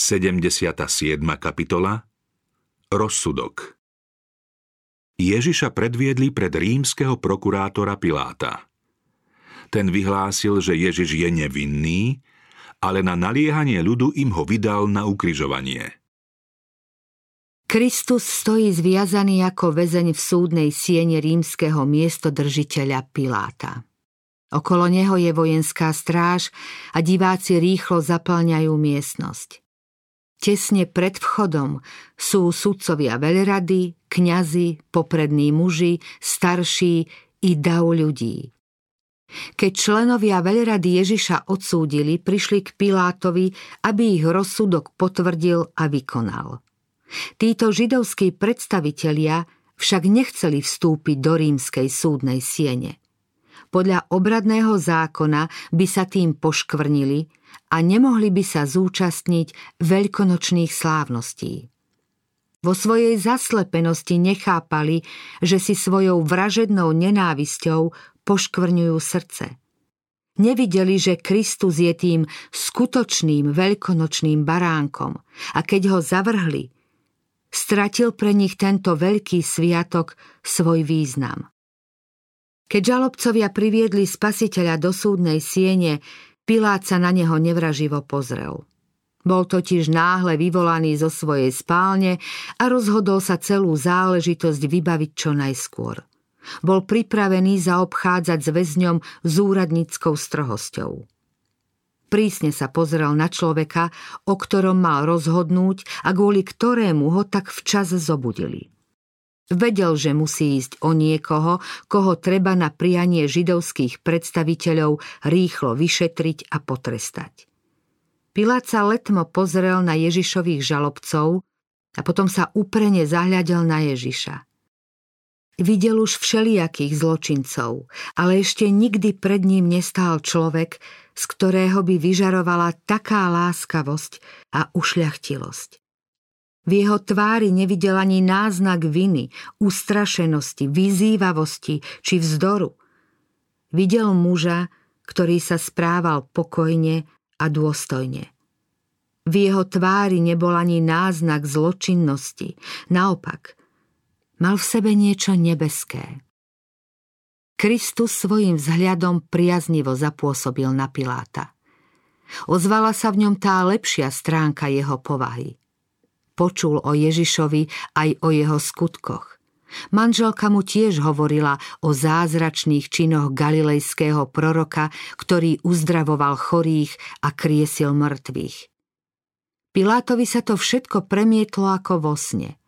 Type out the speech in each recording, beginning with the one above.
77. kapitola Rozsudok Ježiša predviedli pred rímskeho prokurátora Piláta. Ten vyhlásil, že Ježiš je nevinný, ale na naliehanie ľudu im ho vydal na ukrižovanie. Kristus stojí zviazaný ako väzeň v súdnej siene rímskeho miestodržiteľa Piláta. Okolo neho je vojenská stráž a diváci rýchlo zaplňajú miestnosť. Tesne pred vchodom sú sudcovia veľrady, kňazi, poprední muži, starší i dav ľudí. Keď členovia veľrady Ježiša odsúdili, prišli k Pilátovi, aby ich rozsudok potvrdil a vykonal. Títo židovskí predstavitelia však nechceli vstúpiť do rímskej súdnej siene. Podľa obradného zákona by sa tým poškvrnili a nemohli by sa zúčastniť veľkonočných slávností. Vo svojej zaslepenosti nechápali, že si svojou vražednou nenávisťou poškvrňujú srdce. Nevideli, že Kristus je tým skutočným veľkonočným baránkom a keď ho zavrhli, stratil pre nich tento veľký sviatok svoj význam. Keď žalobcovia priviedli spasiteľa do súdnej siene, Pilát sa na neho nevraživo pozrel. Bol totiž náhle vyvolaný zo svojej spálne a rozhodol sa celú záležitosť vybaviť čo najskôr. Bol pripravený zaobchádzať s väzňom s úradníckou strohosťou. Prísne sa pozrel na človeka, o ktorom mal rozhodnúť a kvôli ktorému ho tak včas zobudili. Vedel, že musí ísť o niekoho, koho treba na prianie židovských predstaviteľov rýchlo vyšetriť a potrestať. Pilát sa letmo pozrel na Ježišových žalobcov a potom sa úprene zahľadel na Ježiša. Videl už všelijakých zločincov, ale ešte nikdy pred ním nestál človek, z ktorého by vyžarovala taká láskavosť a ušľachtilosť. V jeho tvári nevidel ani náznak viny, ustrašenosti, vyzývavosti či vzdoru. Videl muža, ktorý sa správal pokojne a dôstojne. V jeho tvári nebol ani náznak zločinnosti, naopak, mal v sebe niečo nebeské. Kristus svojim vzhľadom priaznivo zapôsobil na Piláta. Ozvala sa v ňom tá lepšia stránka jeho povahy počul o Ježišovi aj o jeho skutkoch. Manželka mu tiež hovorila o zázračných činoch galilejského proroka, ktorý uzdravoval chorých a kriesil mŕtvych. Pilátovi sa to všetko premietlo ako vo sne.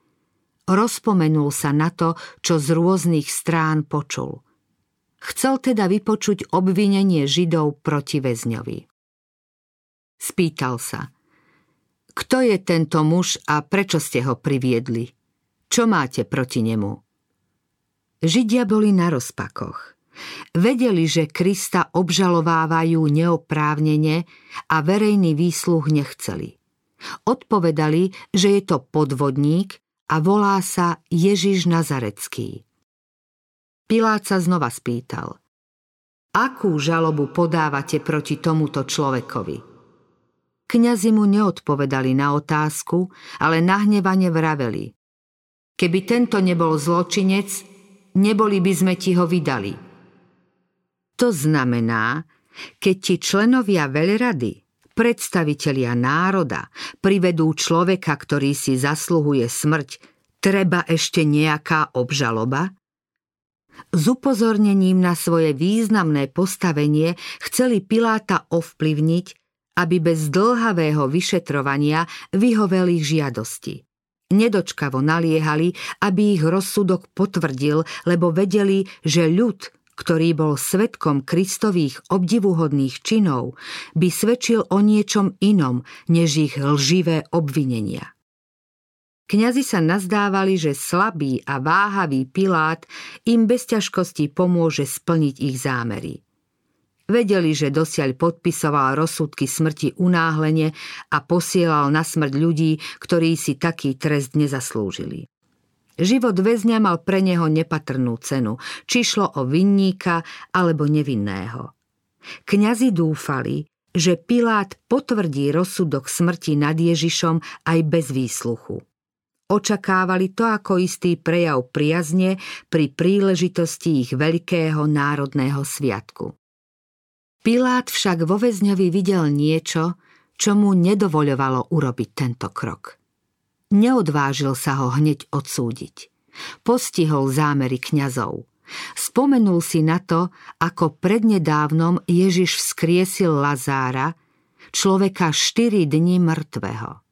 Rozpomenul sa na to, čo z rôznych strán počul. Chcel teda vypočuť obvinenie Židov proti väzňovi. Spýtal sa – kto je tento muž a prečo ste ho priviedli? Čo máte proti nemu? Židia boli na rozpakoch. Vedeli, že Krista obžalovávajú neoprávnene a verejný výsluh nechceli. Odpovedali, že je to podvodník a volá sa Ježiš Nazarecký. Pilát sa znova spýtal. Akú žalobu podávate proti tomuto človekovi? Kňazi mu neodpovedali na otázku, ale nahnevane vraveli. Keby tento nebol zločinec, neboli by sme ti ho vydali. To znamená, keď ti členovia veľrady, predstavitelia národa, privedú človeka, ktorý si zasluhuje smrť, treba ešte nejaká obžaloba? S upozornením na svoje významné postavenie chceli Piláta ovplyvniť, aby bez dlhavého vyšetrovania vyhovel žiadosti. Nedočkavo naliehali, aby ich rozsudok potvrdil, lebo vedeli, že ľud, ktorý bol svetkom Kristových obdivuhodných činov, by svedčil o niečom inom, než ich lživé obvinenia. Kňazi sa nazdávali, že slabý a váhavý Pilát im bez ťažkosti pomôže splniť ich zámery. Vedeli, že dosiaľ podpisoval rozsudky smrti unáhlene a posielal na smrť ľudí, ktorí si taký trest nezaslúžili. Život väzňa mal pre neho nepatrnú cenu, či šlo o vinníka alebo nevinného. Kňazi dúfali, že Pilát potvrdí rozsudok smrti nad Ježišom aj bez výsluchu. Očakávali to ako istý prejav priazne pri príležitosti ich veľkého národného sviatku. Pilát však vo väzňovi videl niečo, čo mu nedovoľovalo urobiť tento krok. Neodvážil sa ho hneď odsúdiť. Postihol zámery kňazov. Spomenul si na to, ako prednedávnom Ježiš vzkriesil Lazára, človeka štyri dni mŕtvého.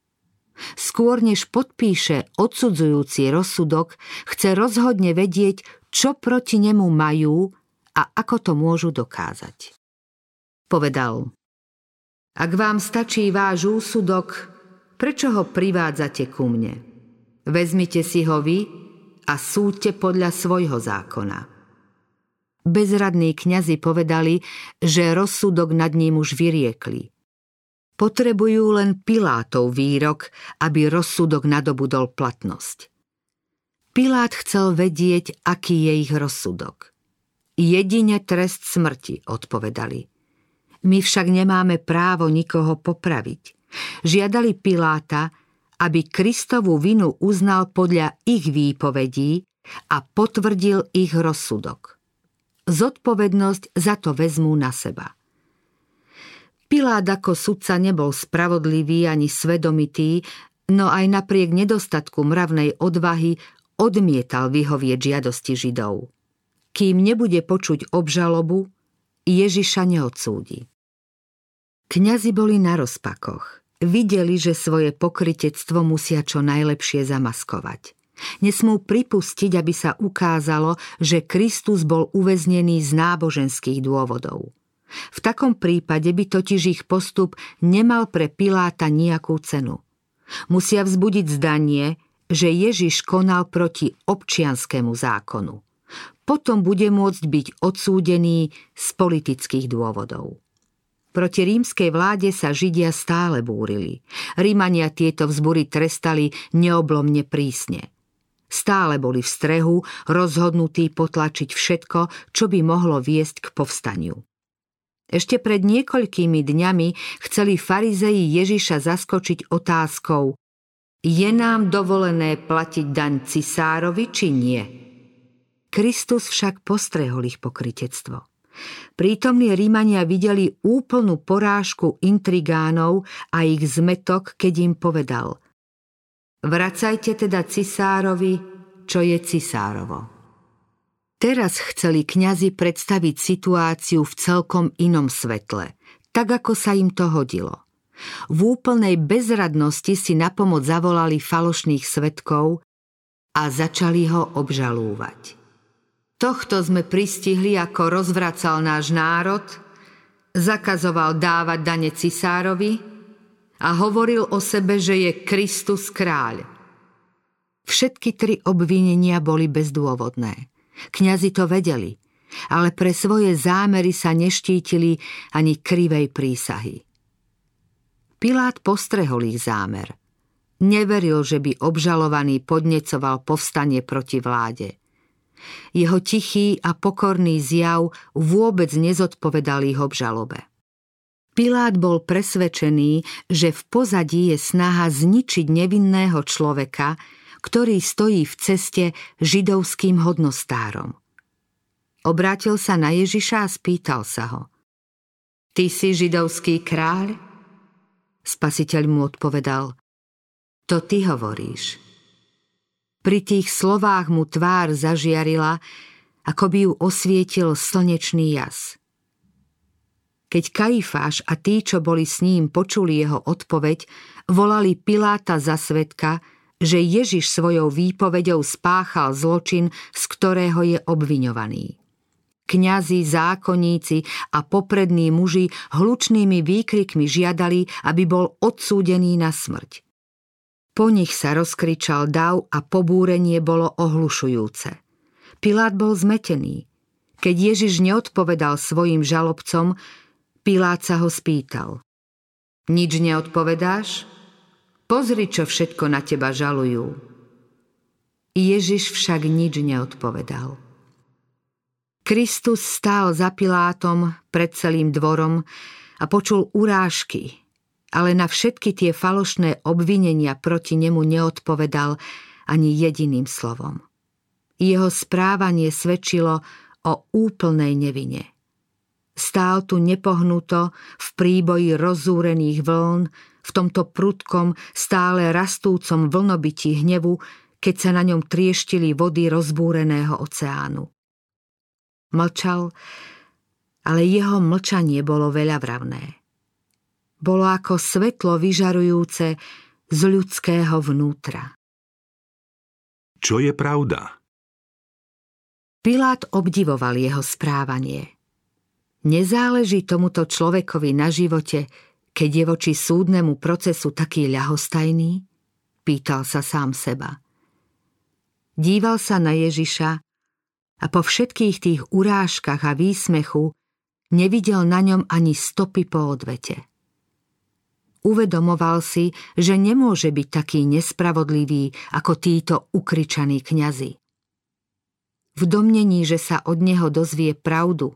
Skôr než podpíše odsudzujúci rozsudok, chce rozhodne vedieť, čo proti nemu majú a ako to môžu dokázať. Povedal, ak vám stačí váš úsudok, prečo ho privádzate ku mne? Vezmite si ho vy a súďte podľa svojho zákona. Bezradní kňazi povedali, že rozsudok nad ním už vyriekli – Potrebujú len Pilátov výrok, aby rozsudok nadobudol platnosť. Pilát chcel vedieť, aký je ich rozsudok. Jedine trest smrti, odpovedali. My však nemáme právo nikoho popraviť. Žiadali Piláta, aby Kristovú vinu uznal podľa ich výpovedí a potvrdil ich rozsudok. Zodpovednosť za to vezmú na seba. Pilát ako sudca nebol spravodlivý ani svedomitý, no aj napriek nedostatku mravnej odvahy odmietal vyhovieť žiadosti Židov. Kým nebude počuť obžalobu, Ježiša neodsúdi. Kňazi boli na rozpakoch. Videli, že svoje pokritectvo musia čo najlepšie zamaskovať. Nesmú pripustiť, aby sa ukázalo, že Kristus bol uväznený z náboženských dôvodov. V takom prípade by totiž ich postup nemal pre Piláta nejakú cenu. Musia vzbudiť zdanie, že Ježiš konal proti občianskému zákonu. Potom bude môcť byť odsúdený z politických dôvodov. Proti rímskej vláde sa Židia stále búrili. Rímania tieto vzbury trestali neoblomne prísne. Stále boli v strehu, rozhodnutí potlačiť všetko, čo by mohlo viesť k povstaniu. Ešte pred niekoľkými dňami chceli farizeji Ježiša zaskočiť otázkou Je nám dovolené platiť daň cisárovi, či nie? Kristus však postrehol ich pokritectvo. Prítomní Rímania videli úplnú porážku intrigánov a ich zmetok, keď im povedal Vracajte teda cisárovi, čo je cisárovo. Teraz chceli kňazi predstaviť situáciu v celkom inom svetle, tak ako sa im to hodilo. V úplnej bezradnosti si na pomoc zavolali falošných svetkov a začali ho obžalúvať. Tohto sme pristihli, ako rozvracal náš národ, zakazoval dávať dane cisárovi a hovoril o sebe, že je Kristus kráľ. Všetky tri obvinenia boli bezdôvodné. Kňazi to vedeli, ale pre svoje zámery sa neštítili ani krivej prísahy. Pilát postrehol ich zámer. Neveril, že by obžalovaný podnecoval povstanie proti vláde. Jeho tichý a pokorný zjav vôbec nezodpovedal ich obžalobe. Pilát bol presvedčený, že v pozadí je snaha zničiť nevinného človeka, ktorý stojí v ceste židovským hodnostárom. Obrátil sa na Ježiša a spýtal sa ho. Ty si židovský kráľ? Spasiteľ mu odpovedal. To ty hovoríš. Pri tých slovách mu tvár zažiarila, ako by ju osvietil slnečný jas. Keď Kajfáš a tí, čo boli s ním, počuli jeho odpoveď, volali Piláta za svetka, že Ježiš svojou výpovedou spáchal zločin, z ktorého je obviňovaný. Kňazi, zákonníci a poprední muži hlučnými výkrikmi žiadali, aby bol odsúdený na smrť. Po nich sa rozkričal dav a pobúrenie bolo ohlušujúce. Pilát bol zmetený. Keď Ježiš neodpovedal svojim žalobcom, Pilát sa ho spýtal. Nič neodpovedáš? Pozri, čo všetko na teba žalujú. Ježiš však nič neodpovedal. Kristus stál za Pilátom pred celým dvorom a počul urážky, ale na všetky tie falošné obvinenia proti nemu neodpovedal ani jediným slovom. Jeho správanie svedčilo o úplnej nevine. Stál tu nepohnuto v príboji rozúrených vln, v tomto prudkom, stále rastúcom vlnobití hnevu, keď sa na ňom trieštili vody rozbúreného oceánu. Mlčal, ale jeho mlčanie bolo veľavravné. Bolo ako svetlo vyžarujúce z ľudského vnútra. Čo je pravda? Pilát obdivoval jeho správanie. Nezáleží tomuto človekovi na živote, keď je voči súdnemu procesu taký ľahostajný? Pýtal sa sám seba. Díval sa na Ježiša a po všetkých tých urážkach a výsmechu nevidel na ňom ani stopy po odvete. Uvedomoval si, že nemôže byť taký nespravodlivý ako títo ukričaní kňazi. V domnení, že sa od neho dozvie pravdu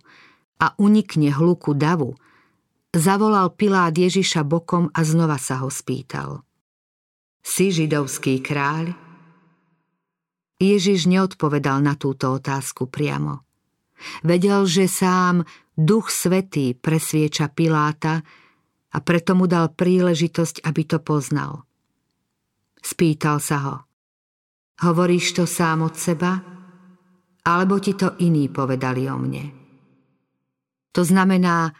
a unikne hluku davu, zavolal Pilát Ježiša bokom a znova sa ho spýtal. Si židovský kráľ? Ježiš neodpovedal na túto otázku priamo. Vedel, že sám Duch Svetý presvieča Piláta, a preto mu dal príležitosť, aby to poznal. Spýtal sa ho. Hovoríš to sám od seba? Alebo ti to iní povedali o mne? To znamená,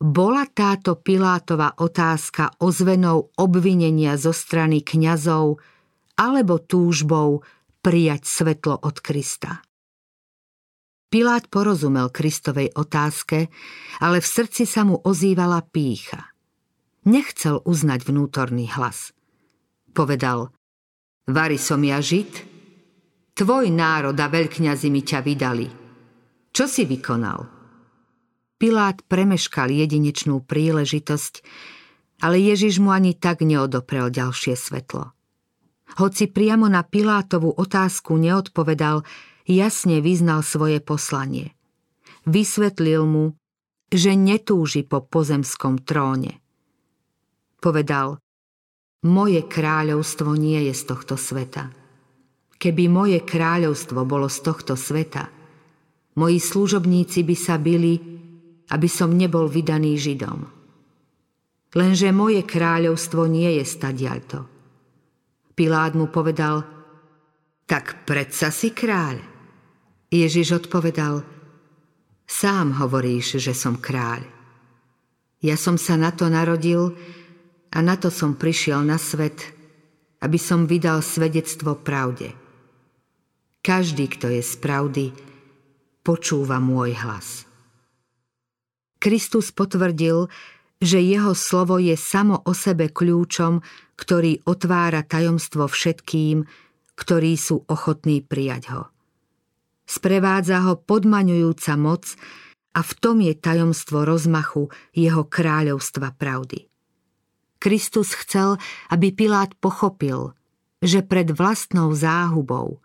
bola táto Pilátova otázka ozvenou obvinenia zo strany kňazov alebo túžbou prijať svetlo od Krista. Pilát porozumel Kristovej otázke, ale v srdci sa mu ozývala pícha. Nechcel uznať vnútorný hlas. Povedal, Vary som ja žid? Tvoj národ a veľkňazi mi ťa vydali. Čo si vykonal? Pilát premeškal jedinečnú príležitosť, ale Ježiš mu ani tak neodoprel ďalšie svetlo. Hoci priamo na Pilátovú otázku neodpovedal, jasne vyznal svoje poslanie. Vysvetlil mu, že netúži po pozemskom tróne. Povedal, moje kráľovstvo nie je z tohto sveta. Keby moje kráľovstvo bolo z tohto sveta, moji služobníci by sa byli, aby som nebol vydaný Židom. Lenže moje kráľovstvo nie je stadiaľto. Pilát mu povedal, tak predsa si kráľ. Ježiš odpovedal, sám hovoríš, že som kráľ. Ja som sa na to narodil, a na to som prišiel na svet, aby som vydal svedectvo pravde. Každý, kto je z pravdy, počúva môj hlas. Kristus potvrdil, že jeho slovo je samo o sebe kľúčom, ktorý otvára tajomstvo všetkým, ktorí sú ochotní prijať ho. Sprevádza ho podmaňujúca moc a v tom je tajomstvo rozmachu jeho kráľovstva pravdy. Kristus chcel, aby Pilát pochopil, že pred vlastnou záhubou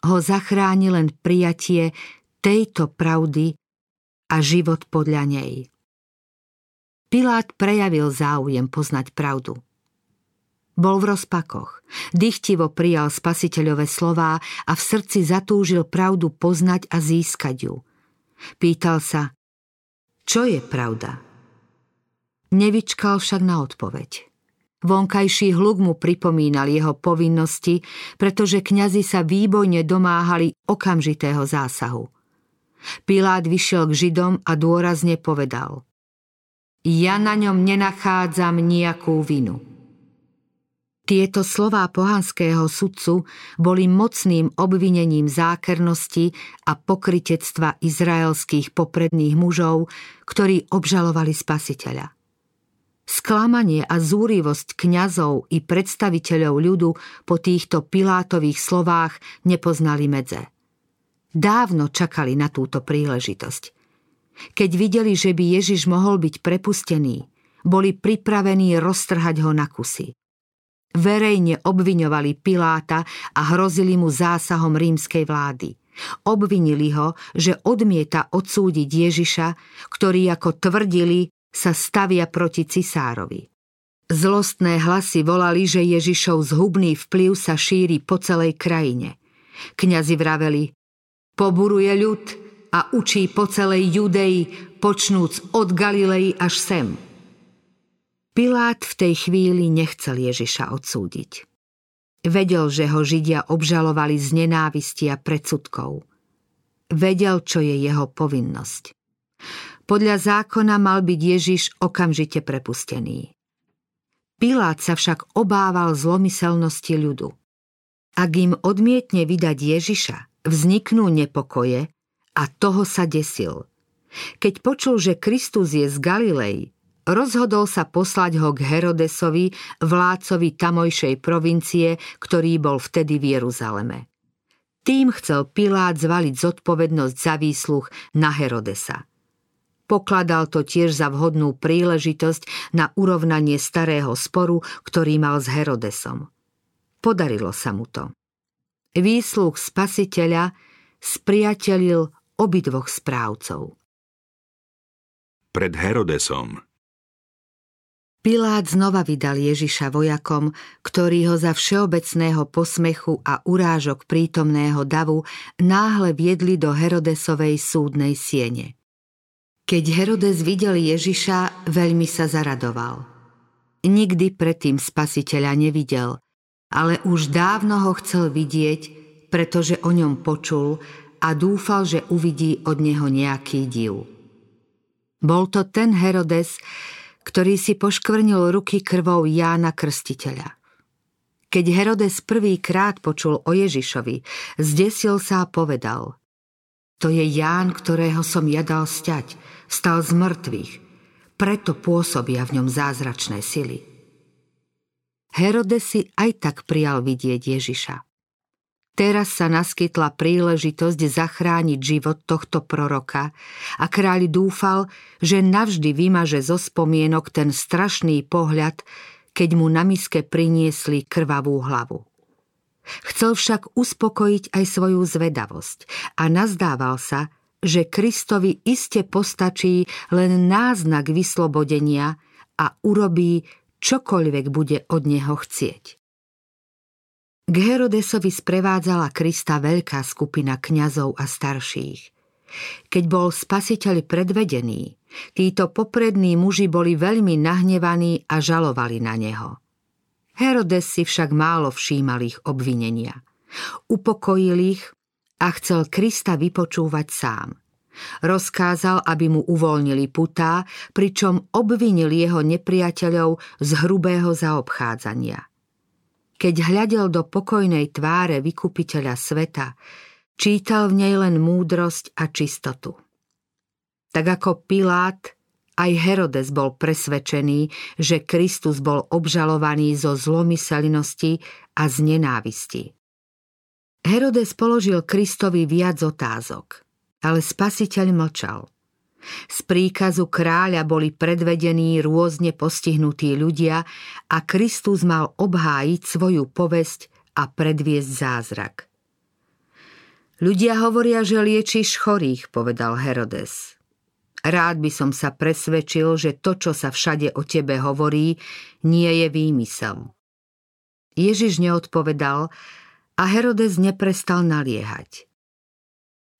ho zachráni len prijatie tejto pravdy a život podľa nej. Pilát prejavil záujem poznať pravdu. Bol v rozpakoch, dychtivo prijal spasiteľové slová a v srdci zatúžil pravdu poznať a získať ju. Pýtal sa, čo je pravda? Nevyčkal však na odpoveď. Vonkajší hluk mu pripomínal jeho povinnosti, pretože kňazi sa výbojne domáhali okamžitého zásahu. Pilát vyšiel k Židom a dôrazne povedal Ja na ňom nenachádzam nejakú vinu. Tieto slová pohanského sudcu boli mocným obvinením zákernosti a pokritectva izraelských popredných mužov, ktorí obžalovali spasiteľa. Sklamanie a zúrivosť kňazov i predstaviteľov ľudu po týchto Pilátových slovách nepoznali medze. Dávno čakali na túto príležitosť. Keď videli, že by Ježiš mohol byť prepustený, boli pripravení roztrhať ho na kusy. Verejne obviňovali Piláta a hrozili mu zásahom rímskej vlády. Obvinili ho, že odmieta odsúdiť Ježiša, ktorý, ako tvrdili, sa stavia proti cisárovi. Zlostné hlasy volali, že Ježišov zhubný vplyv sa šíri po celej krajine. Kňazi vraveli, poburuje ľud a učí po celej Judei, počnúc od Galilei až sem. Pilát v tej chvíli nechcel Ježiša odsúdiť. Vedel, že ho Židia obžalovali z nenávisti a predsudkov. Vedel, čo je jeho povinnosť. Podľa zákona mal byť Ježiš okamžite prepustený. Pilát sa však obával zlomyselnosti ľudu. Ak im odmietne vydať Ježiša, vzniknú nepokoje a toho sa desil. Keď počul, že Kristus je z Galilei, rozhodol sa poslať ho k Herodesovi, vládcovi tamojšej provincie, ktorý bol vtedy v Jeruzaleme. Tým chcel Pilát zvaliť zodpovednosť za výsluch na Herodesa. Pokladal to tiež za vhodnú príležitosť na urovnanie starého sporu, ktorý mal s Herodesom. Podarilo sa mu to. Výsluh spasiteľa spriatelil obidvoch správcov. Pred Herodesom Pilát znova vydal Ježiša vojakom, ktorí ho za všeobecného posmechu a urážok prítomného davu náhle viedli do Herodesovej súdnej siene. Keď Herodes videl Ježiša, veľmi sa zaradoval. Nikdy predtým spasiteľa nevidel, ale už dávno ho chcel vidieť, pretože o ňom počul a dúfal, že uvidí od neho nejaký div. Bol to ten Herodes, ktorý si poškvrnil ruky krvou Jána Krstiteľa. Keď Herodes prvýkrát počul o Ježišovi, zdesil sa a povedal To je Ján, ktorého som ja dal stať, stal z mŕtvych, preto pôsobia v ňom zázračné sily. Herodes si aj tak prijal vidieť Ježiša. Teraz sa naskytla príležitosť zachrániť život tohto proroka a kráľ dúfal, že navždy vymaže zo spomienok ten strašný pohľad, keď mu na miske priniesli krvavú hlavu. Chcel však uspokojiť aj svoju zvedavosť a nazdával sa, že Kristovi iste postačí len náznak vyslobodenia a urobí čokoľvek bude od neho chcieť. K Herodesovi sprevádzala Krista veľká skupina kňazov a starších. Keď bol spasiteľ predvedený, títo poprední muži boli veľmi nahnevaní a žalovali na neho. Herodes si však málo všímal ich obvinenia. Upokojil ich a chcel Krista vypočúvať sám. Rozkázal, aby mu uvoľnili putá, pričom obvinil jeho nepriateľov z hrubého zaobchádzania. Keď hľadel do pokojnej tváre vykupiteľa sveta, čítal v nej len múdrosť a čistotu. Tak ako Pilát, aj Herodes bol presvedčený, že Kristus bol obžalovaný zo zlomyselnosti a z nenávisti. Herodes položil Kristovi viac otázok, ale spasiteľ mlčal. Z príkazu kráľa boli predvedení rôzne postihnutí ľudia a Kristus mal obhájiť svoju povesť a predviesť zázrak. Ľudia hovoria, že liečiš chorých, povedal Herodes. Rád by som sa presvedčil, že to, čo sa všade o tebe hovorí, nie je výmysel. Ježiš neodpovedal a Herodes neprestal naliehať.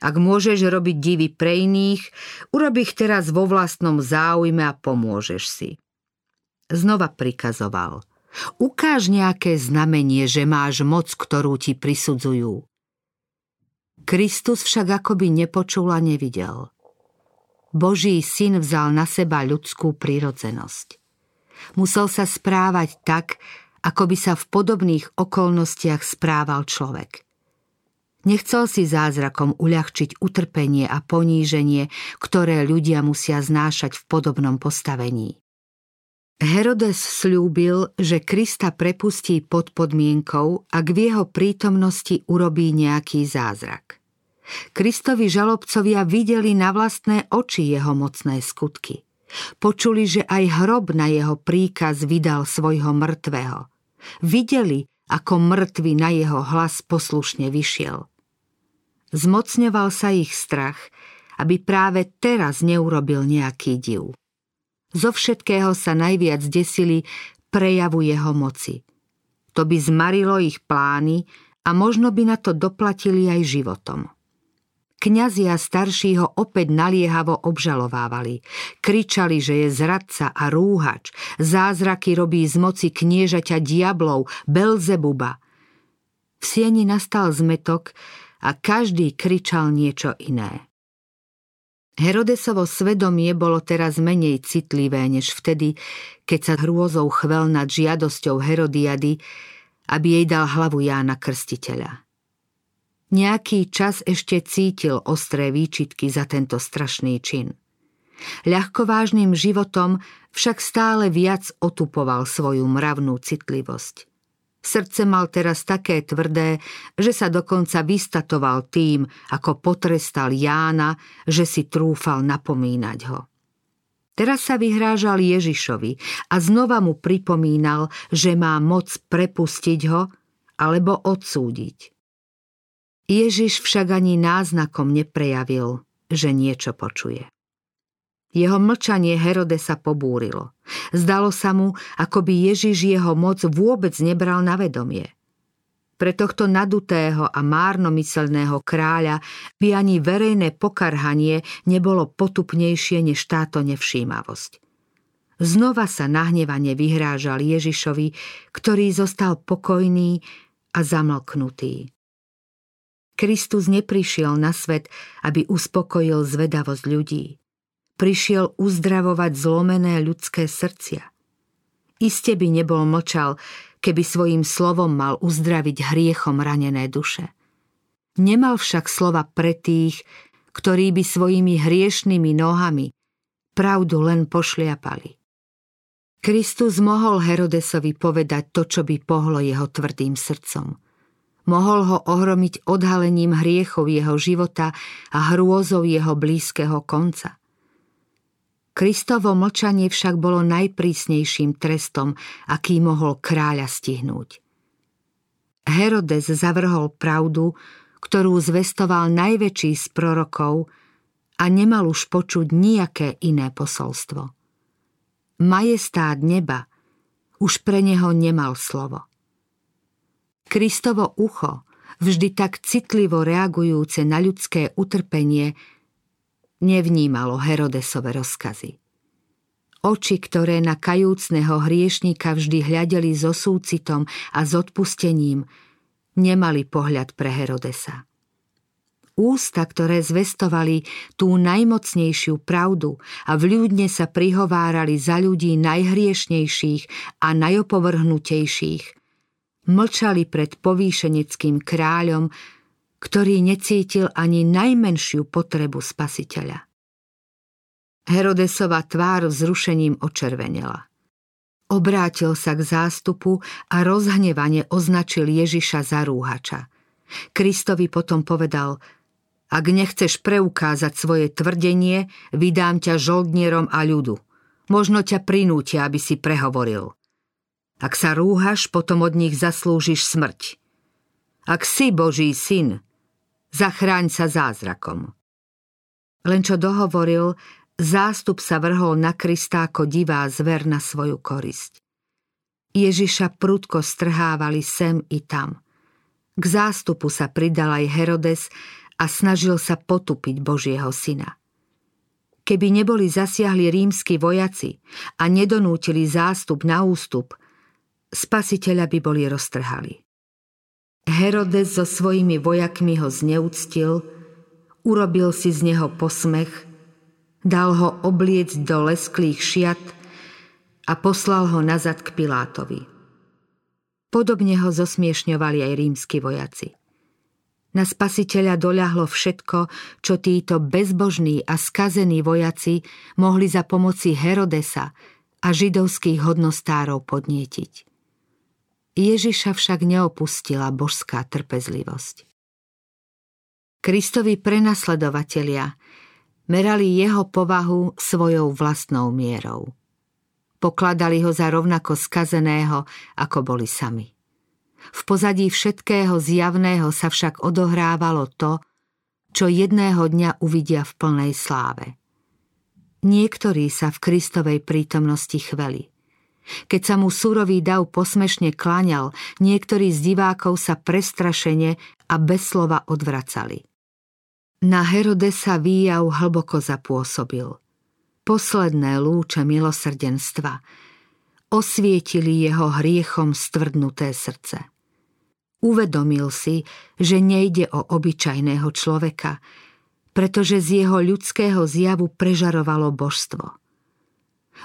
Ak môžeš robiť divy pre iných, urob ich teraz vo vlastnom záujme a pomôžeš si. Znova prikazoval. Ukáž nejaké znamenie, že máš moc, ktorú ti prisudzujú. Kristus však akoby nepočul a nevidel. Boží syn vzal na seba ľudskú prírodzenosť. Musel sa správať tak, ako by sa v podobných okolnostiach správal človek – Nechcel si zázrakom uľahčiť utrpenie a poníženie, ktoré ľudia musia znášať v podobnom postavení. Herodes slúbil, že Krista prepustí pod podmienkou, ak v jeho prítomnosti urobí nejaký zázrak. Kristovi žalobcovia videli na vlastné oči jeho mocné skutky. Počuli, že aj hrob na jeho príkaz vydal svojho mŕtvého. Videli, ako mŕtvy na jeho hlas poslušne vyšiel. Zmocňoval sa ich strach, aby práve teraz neurobil nejaký div. Zo všetkého sa najviac desili prejavu jeho moci. To by zmarilo ich plány a možno by na to doplatili aj životom. Kňazia starší ho opäť naliehavo obžalovávali. Kričali, že je zradca a rúhač, zázraky robí z moci kniežaťa diablov, Belzebuba. V sieni nastal zmetok a každý kričal niečo iné. Herodesovo svedomie bolo teraz menej citlivé než vtedy, keď sa hrôzou chvel nad žiadosťou Herodiady, aby jej dal hlavu Jána Krstiteľa. Nejaký čas ešte cítil ostré výčitky za tento strašný čin. Ľahkovážnym životom však stále viac otupoval svoju mravnú citlivosť. Srdce mal teraz také tvrdé, že sa dokonca vystatoval tým, ako potrestal Jána, že si trúfal napomínať ho. Teraz sa vyhrážal Ježišovi a znova mu pripomínal, že má moc prepustiť ho alebo odsúdiť. Ježiš však ani náznakom neprejavil, že niečo počuje. Jeho mlčanie Herode sa pobúrilo. Zdalo sa mu, ako by Ježiš jeho moc vôbec nebral na vedomie. Pre tohto nadutého a márnomyselného kráľa by ani verejné pokarhanie nebolo potupnejšie než táto nevšímavosť. Znova sa nahnevane vyhrážal Ježišovi, ktorý zostal pokojný a zamlknutý. Kristus neprišiel na svet, aby uspokojil zvedavosť ľudí. Prišiel uzdravovať zlomené ľudské srdcia. Iste by nebol mlčal, keby svojim slovom mal uzdraviť hriechom ranené duše. Nemal však slova pre tých, ktorí by svojimi hriešnými nohami pravdu len pošliapali. Kristus mohol Herodesovi povedať to, čo by pohlo jeho tvrdým srdcom – Mohol ho ohromiť odhalením hriechov jeho života a hrôzov jeho blízkeho konca. Kristovo mlčanie však bolo najprísnejším trestom, aký mohol kráľa stihnúť. Herodes zavrhol pravdu, ktorú zvestoval najväčší z prorokov a nemal už počuť nejaké iné posolstvo. Majestát neba už pre neho nemal slovo. Kristovo ucho, vždy tak citlivo reagujúce na ľudské utrpenie, nevnímalo Herodesove rozkazy. Oči, ktoré na kajúcneho hriešníka vždy hľadeli so súcitom a s odpustením, nemali pohľad pre Herodesa. Ústa, ktoré zvestovali tú najmocnejšiu pravdu a vľúdne sa prihovárali za ľudí najhriešnejších a najopovrhnutejších, mlčali pred povýšeneckým kráľom, ktorý necítil ani najmenšiu potrebu spasiteľa. Herodesova tvár vzrušením očervenela. Obrátil sa k zástupu a rozhnevane označil Ježiša za rúhača. Kristovi potom povedal, ak nechceš preukázať svoje tvrdenie, vydám ťa žoldnierom a ľudu. Možno ťa prinútia, aby si prehovoril. Ak sa rúhaš, potom od nich zaslúžiš smrť. Ak si Boží syn, zachráň sa zázrakom. Len čo dohovoril, zástup sa vrhol na Krista ako divá zver na svoju korisť. Ježiša prudko strhávali sem i tam. K zástupu sa pridal aj Herodes a snažil sa potupiť Božieho syna. Keby neboli zasiahli rímsky vojaci a nedonútili zástup na ústup, spasiteľa by boli roztrhali. Herodes so svojimi vojakmi ho zneúctil, urobil si z neho posmech, dal ho obliecť do lesklých šiat a poslal ho nazad k Pilátovi. Podobne ho zosmiešňovali aj rímsky vojaci. Na spasiteľa doľahlo všetko, čo títo bezbožní a skazení vojaci mohli za pomoci Herodesa a židovských hodnostárov podnietiť. Ježiša však neopustila božská trpezlivosť. Kristovi prenasledovatelia merali jeho povahu svojou vlastnou mierou. Pokladali ho za rovnako skazeného, ako boli sami. V pozadí všetkého zjavného sa však odohrávalo to, čo jedného dňa uvidia v plnej sláve. Niektorí sa v Kristovej prítomnosti chveli. Keď sa mu surový dav posmešne klaňal, niektorí z divákov sa prestrašene a bez slova odvracali. Na Herodesa výjav hlboko zapôsobil. Posledné lúče milosrdenstva osvietili jeho hriechom stvrdnuté srdce. Uvedomil si, že nejde o obyčajného človeka, pretože z jeho ľudského zjavu prežarovalo božstvo.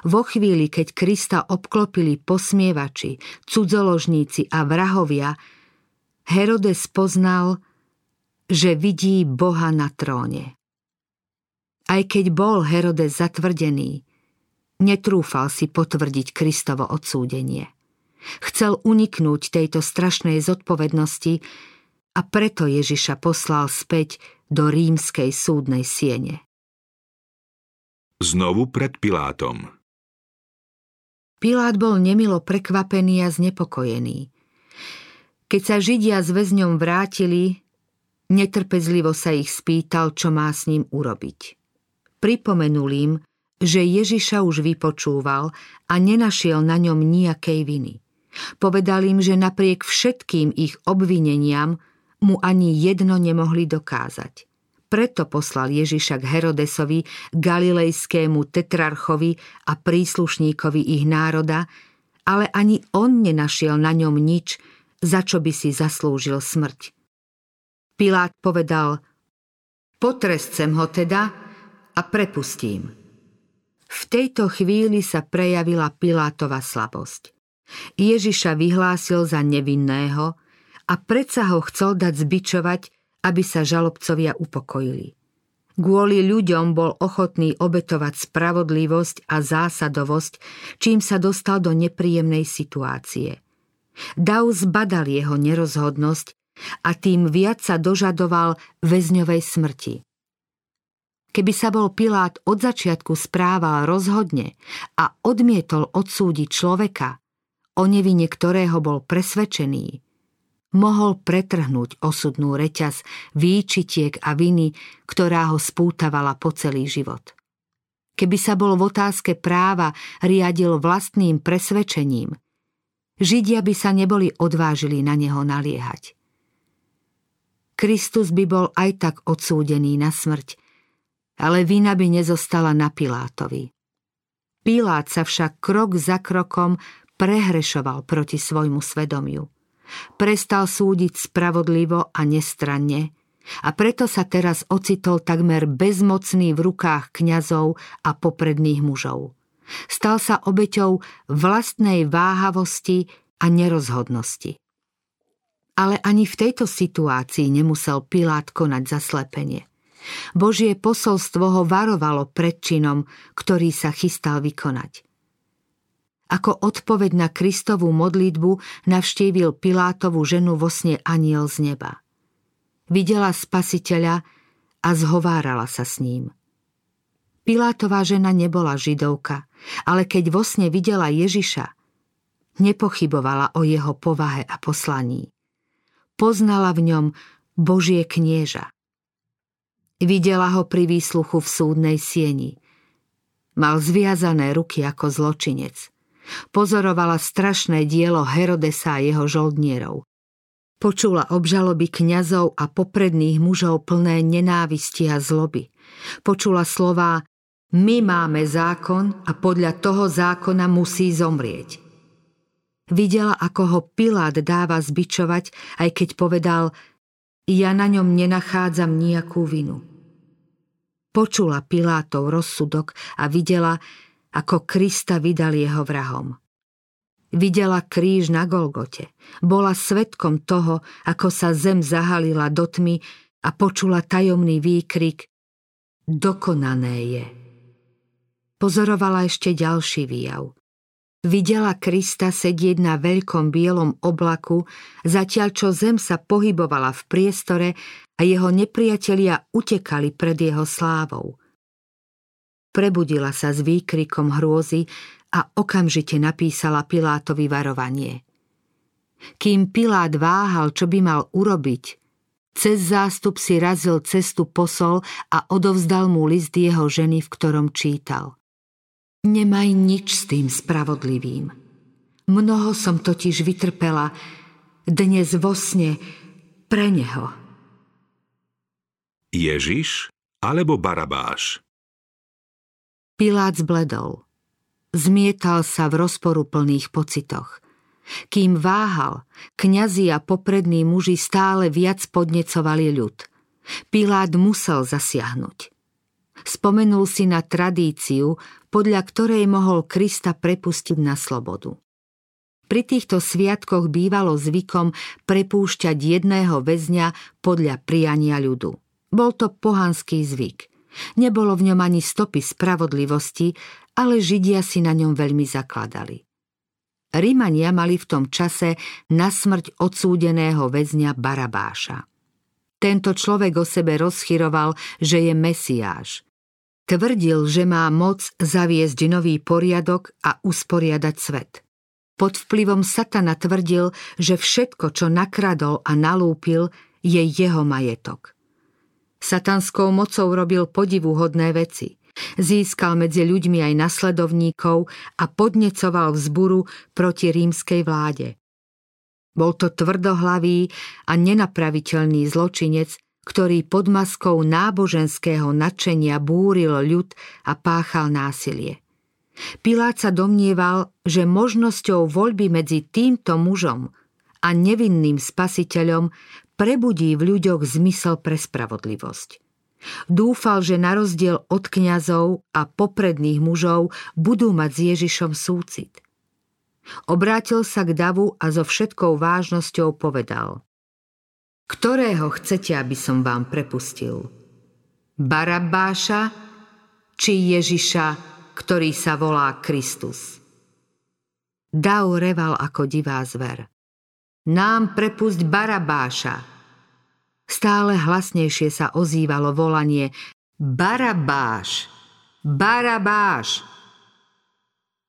Vo chvíli, keď Krista obklopili posmievači, cudzoložníci a vrahovia, Herodes poznal, že vidí Boha na tróne. Aj keď bol Herodes zatvrdený, netrúfal si potvrdiť Kristovo odsúdenie. Chcel uniknúť tejto strašnej zodpovednosti a preto Ježiša poslal späť do rímskej súdnej siene. Znovu pred Pilátom. Pilát bol nemilo prekvapený a znepokojený. Keď sa Židia s väzňom vrátili, Netrpezlivo sa ich spýtal, čo má s ním urobiť. Pripomenul im, že Ježiša už vypočúval a nenašiel na ňom nejakej viny. Povedal im, že napriek všetkým ich obvineniam mu ani jedno nemohli dokázať. Preto poslal Ježiša k Herodesovi, galilejskému tetrarchovi a príslušníkovi ich národa, ale ani on nenašiel na ňom nič, za čo by si zaslúžil smrť. Pilát povedal, potrescem ho teda a prepustím. V tejto chvíli sa prejavila Pilátova slabosť. Ježiša vyhlásil za nevinného a predsa ho chcel dať zbičovať, aby sa žalobcovia upokojili. Kvôli ľuďom bol ochotný obetovať spravodlivosť a zásadovosť, čím sa dostal do nepríjemnej situácie. Dav zbadal jeho nerozhodnosť a tým viac sa dožadoval väzňovej smrti. Keby sa bol Pilát od začiatku správal rozhodne a odmietol odsúdiť človeka, o nevine ktorého bol presvedčený, mohol pretrhnúť osudnú reťaz výčitiek a viny, ktorá ho spútavala po celý život. Keby sa bol v otázke práva riadil vlastným presvedčením, Židia by sa neboli odvážili na neho naliehať. Kristus by bol aj tak odsúdený na smrť, ale vina by nezostala na Pilátovi. Pilát sa však krok za krokom prehrešoval proti svojmu svedomiu. Prestal súdiť spravodlivo a nestranne a preto sa teraz ocitol takmer bezmocný v rukách kňazov a popredných mužov. Stal sa obeťou vlastnej váhavosti a nerozhodnosti. Ale ani v tejto situácii nemusel Pilát konať zaslepenie. Božie posolstvo ho varovalo pred činom, ktorý sa chystal vykonať. Ako odpoveď na Kristovú modlitbu navštívil Pilátovu ženu vo sne aniel z neba. Videla spasiteľa a zhovárala sa s ním. Pilátová žena nebola židovka, ale keď vo sne videla Ježiša, nepochybovala o jeho povahe a poslaní poznala v ňom Božie knieža. Videla ho pri výsluchu v súdnej sieni. Mal zviazané ruky ako zločinec. Pozorovala strašné dielo Herodesa a jeho žoldnierov. Počula obžaloby kňazov a popredných mužov plné nenávisti a zloby. Počula slová My máme zákon a podľa toho zákona musí zomrieť. Videla, ako ho Pilát dáva zbičovať, aj keď povedal, ja na ňom nenachádzam nejakú vinu. Počula Pilátov rozsudok a videla, ako Krista vydal jeho vrahom. Videla kríž na Golgote. Bola svetkom toho, ako sa zem zahalila do tmy a počula tajomný výkrik Dokonané je. Pozorovala ešte ďalší výjav. Videla Krista sedieť na veľkom bielom oblaku, zatiaľ čo zem sa pohybovala v priestore a jeho nepriatelia utekali pred jeho slávou. Prebudila sa s výkrikom hrôzy a okamžite napísala Pilátovi varovanie. Kým Pilát váhal, čo by mal urobiť, Cez zástup si razil cestu posol a odovzdal mu list jeho ženy, v ktorom čítal. Nemaj nič s tým spravodlivým. Mnoho som totiž vytrpela, dnes vo sne, pre neho. Ježiš alebo Barabáš? Pilát zbledol. Zmietal sa v rozporuplných pocitoch. Kým váhal, kňazi a poprední muži stále viac podnecovali ľud. Pilát musel zasiahnuť. Spomenul si na tradíciu, podľa ktorej mohol Krista prepustiť na slobodu. Pri týchto sviatkoch bývalo zvykom prepúšťať jedného väzňa podľa priania ľudu. Bol to pohanský zvyk. Nebolo v ňom ani stopy spravodlivosti, ale Židia si na ňom veľmi zakladali. Rímania mali v tom čase na smrť odsúdeného väzňa Barabáša. Tento človek o sebe rozchyroval, že je Mesiáš. Tvrdil, že má moc zaviesť nový poriadok a usporiadať svet. Pod vplyvom satana tvrdil, že všetko, čo nakradol a nalúpil, je jeho majetok. Satanskou mocou robil podivuhodné veci – Získal medzi ľuďmi aj nasledovníkov a podnecoval vzburu proti rímskej vláde. Bol to tvrdohlavý a nenapraviteľný zločinec, ktorý pod maskou náboženského nadšenia búril ľud a páchal násilie. Pilát sa domnieval, že možnosťou voľby medzi týmto mužom a nevinným spasiteľom prebudí v ľuďoch zmysel pre spravodlivosť. Dúfal, že na rozdiel od kňazov a popredných mužov budú mať s Ježišom súcit. Obrátil sa k davu a so všetkou vážnosťou povedal Ktorého chcete, aby som vám prepustil? Barabáša či Ježiša, ktorý sa volá Kristus? Dav reval ako divá zver. Nám prepusť Barabáša, Stále hlasnejšie sa ozývalo volanie Barabáš! Barabáš!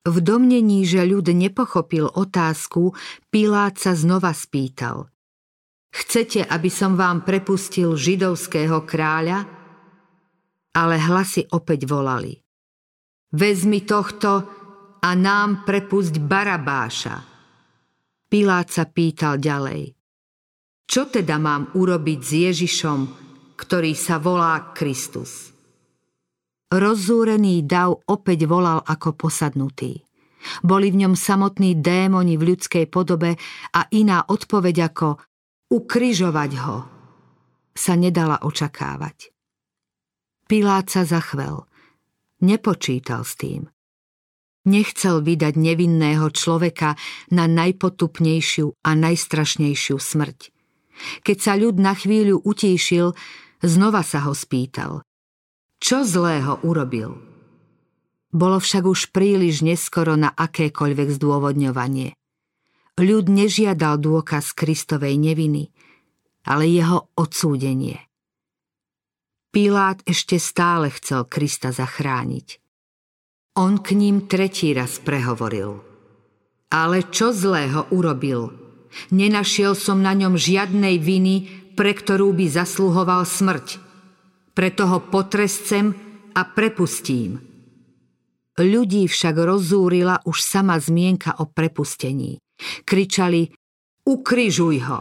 V domnení, že ľud nepochopil otázku, Pilát sa znova spýtal. Chcete, aby som vám prepustil židovského kráľa? Ale hlasy opäť volali. Vezmi tohto a nám prepusť Barabáša. Pilát sa pýtal ďalej. Čo teda mám urobiť s Ježišom, ktorý sa volá Kristus? Rozzúrený dav opäť volal ako posadnutý. Boli v ňom samotní démoni v ľudskej podobe a iná odpoveď ako ukryžovať ho sa nedala očakávať. Pilát sa zachvel. Nepočítal s tým. Nechcel vydať nevinného človeka na najpotupnejšiu a najstrašnejšiu smrť. Keď sa ľud na chvíľu utíšil, znova sa ho spýtal. Čo zlého urobil? Bolo však už príliš neskoro na akékoľvek zdôvodňovanie. Ľud nežiadal dôkaz Kristovej neviny, ale jeho odsúdenie. Pilát ešte stále chcel Krista zachrániť. On k ním tretí raz prehovoril. Ale čo zlého urobil? Nenašiel som na ňom žiadnej viny, pre ktorú by zasluhoval smrť. Preto ho potrescem a prepustím. Ľudí však rozúrila už sama zmienka o prepustení. Kričali, ukryžuj ho.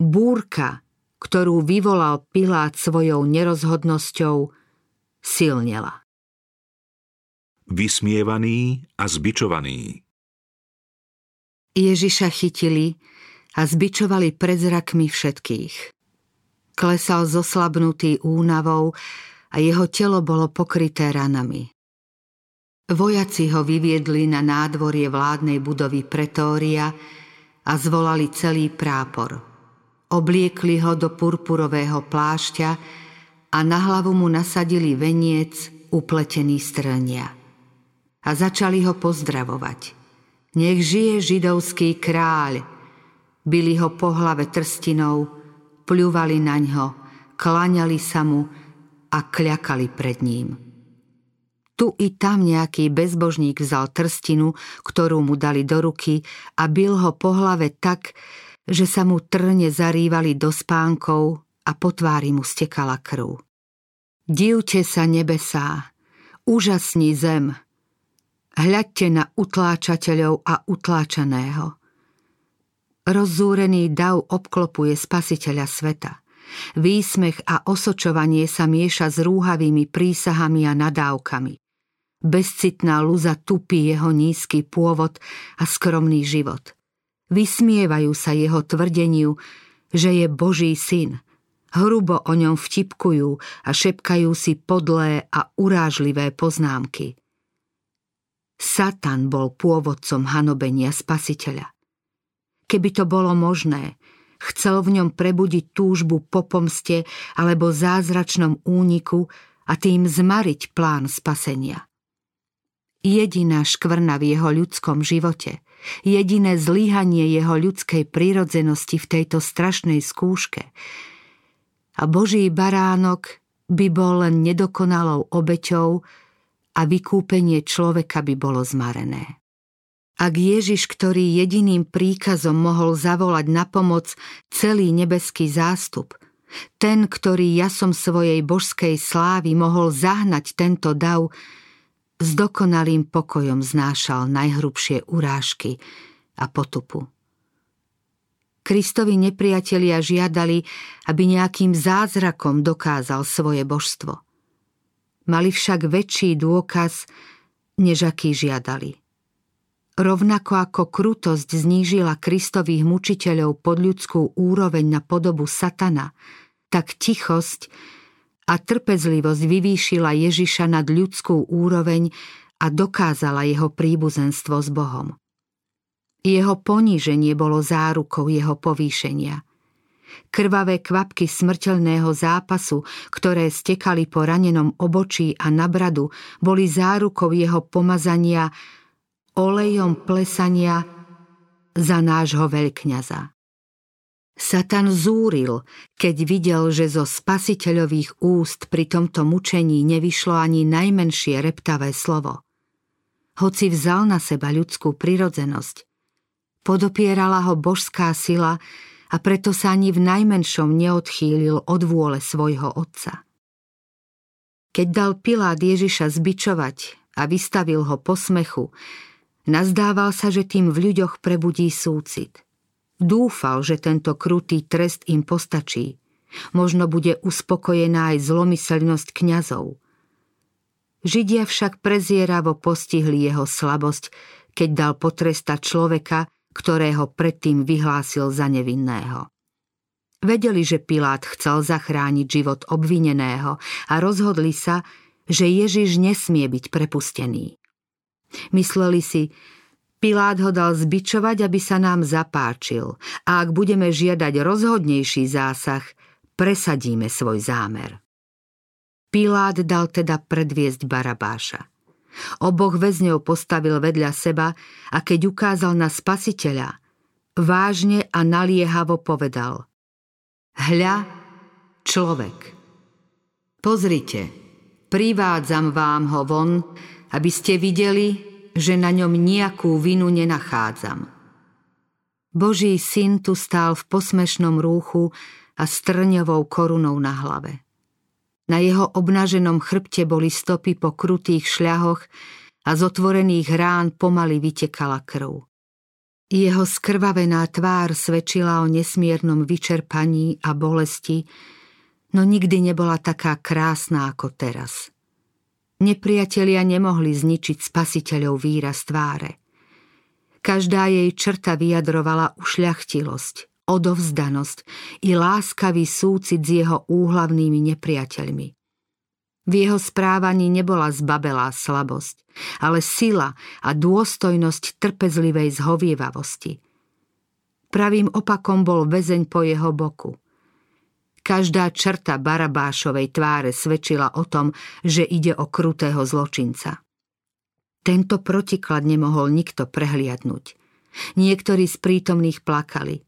Búrka, ktorú vyvolal Pilát svojou nerozhodnosťou, silnela. Vysmievaný a zbičovaný. Ježiša chytili a zbičovali pred zrakmi všetkých. Klesal zoslabnutý únavou a jeho telo bolo pokryté ranami. Vojaci ho vyviedli na nádvorie vládnej budovy Pretória a zvolali celý prápor. Obliekli ho do purpurového plášťa a na hlavu mu nasadili veniec upletený strnia. A začali ho pozdravovať – nech žije židovský kráľ. Byli ho po hlave trstinou, pľúvali na ňo, klaňali sa mu a kľakali pred ním. Tu i tam nejaký bezbožník vzal trstinu, ktorú mu dali do ruky a bil ho po hlave tak, že sa mu trne zarývali do spánkov a po tvári mu stekala krv. Divte sa nebesá, úžasní zem, hľadte na utláčateľov a utláčaného. Rozzúrený dav obklopuje spasiteľa sveta. Výsmech a osočovanie sa mieša s rúhavými prísahami a nadávkami. Bezcitná luza tupí jeho nízky pôvod a skromný život. Vysmievajú sa jeho tvrdeniu, že je Boží syn – Hrubo o ňom vtipkujú a šepkajú si podlé a urážlivé poznámky. Satan bol pôvodcom hanobenia spasiteľa. Keby to bolo možné, chcel v ňom prebudiť túžbu po pomste alebo zázračnom úniku a tým zmariť plán spasenia. Jediná škvrna v jeho ľudskom živote, jediné zlíhanie jeho ľudskej prírodzenosti v tejto strašnej skúške a Boží baránok by bol len nedokonalou obeťou a vykúpenie človeka by bolo zmarené. Ak Ježiš, ktorý jediným príkazom mohol zavolať na pomoc celý nebeský zástup, ten, ktorý jasom svojej božskej slávy mohol zahnať tento dav, s dokonalým pokojom znášal najhrubšie urážky a potupu. Kristovi nepriatelia žiadali, aby nejakým zázrakom dokázal svoje božstvo. Mali však väčší dôkaz, než aký žiadali. Rovnako ako krutosť znížila Kristových mučiteľov pod ľudskú úroveň na podobu satana, tak tichosť a trpezlivosť vyvýšila Ježiša nad ľudskú úroveň a dokázala jeho príbuzenstvo s Bohom. Jeho poníženie bolo zárukou jeho povýšenia. Krvavé kvapky smrteľného zápasu, ktoré stekali po ranenom obočí a na boli zárukou jeho pomazania olejom plesania za nášho veľkňaza. Satan zúril, keď videl, že zo spasiteľových úst pri tomto mučení nevyšlo ani najmenšie reptavé slovo. Hoci vzal na seba ľudskú prirodzenosť, Podopierala ho božská sila a preto sa ani v najmenšom neodchýlil od vôle svojho otca. Keď dal Pilát Ježiša zbičovať a vystavil ho posmechu, nazdával sa, že tým v ľuďoch prebudí súcit. Dúfal, že tento krutý trest im postačí. Možno bude uspokojená aj zlomyselnosť kňazov. Židia však prezieravo postihli jeho slabosť, keď dal potrestať človeka, ktorého predtým vyhlásil za nevinného. Vedeli, že Pilát chcel zachrániť život obvineného a rozhodli sa, že Ježiš nesmie byť prepustený. Mysleli si, Pilát ho dal zbičovať, aby sa nám zapáčil a ak budeme žiadať rozhodnejší zásah, presadíme svoj zámer. Pilát dal teda predviesť Barabáša. Oboch väzňov postavil vedľa seba a keď ukázal na spasiteľa, vážne a naliehavo povedal Hľa, človek. Pozrite, privádzam vám ho von, aby ste videli, že na ňom nejakú vinu nenachádzam. Boží syn tu stál v posmešnom rúchu a strňovou korunou na hlave. Na jeho obnaženom chrbte boli stopy po krutých šľahoch a z otvorených rán pomaly vytekala krv. Jeho skrvavená tvár svedčila o nesmiernom vyčerpaní a bolesti, no nikdy nebola taká krásna ako teraz. Nepriatelia nemohli zničiť spasiteľov výraz tváre. Každá jej črta vyjadrovala ušľachtilosť, odovzdanosť i láskavý súcit s jeho úhlavnými nepriateľmi. V jeho správaní nebola zbabelá slabosť, ale sila a dôstojnosť trpezlivej zhovievavosti. Pravým opakom bol väzeň po jeho boku. Každá črta Barabášovej tváre svedčila o tom, že ide o krutého zločinca. Tento protiklad nemohol nikto prehliadnúť. Niektorí z prítomných plakali –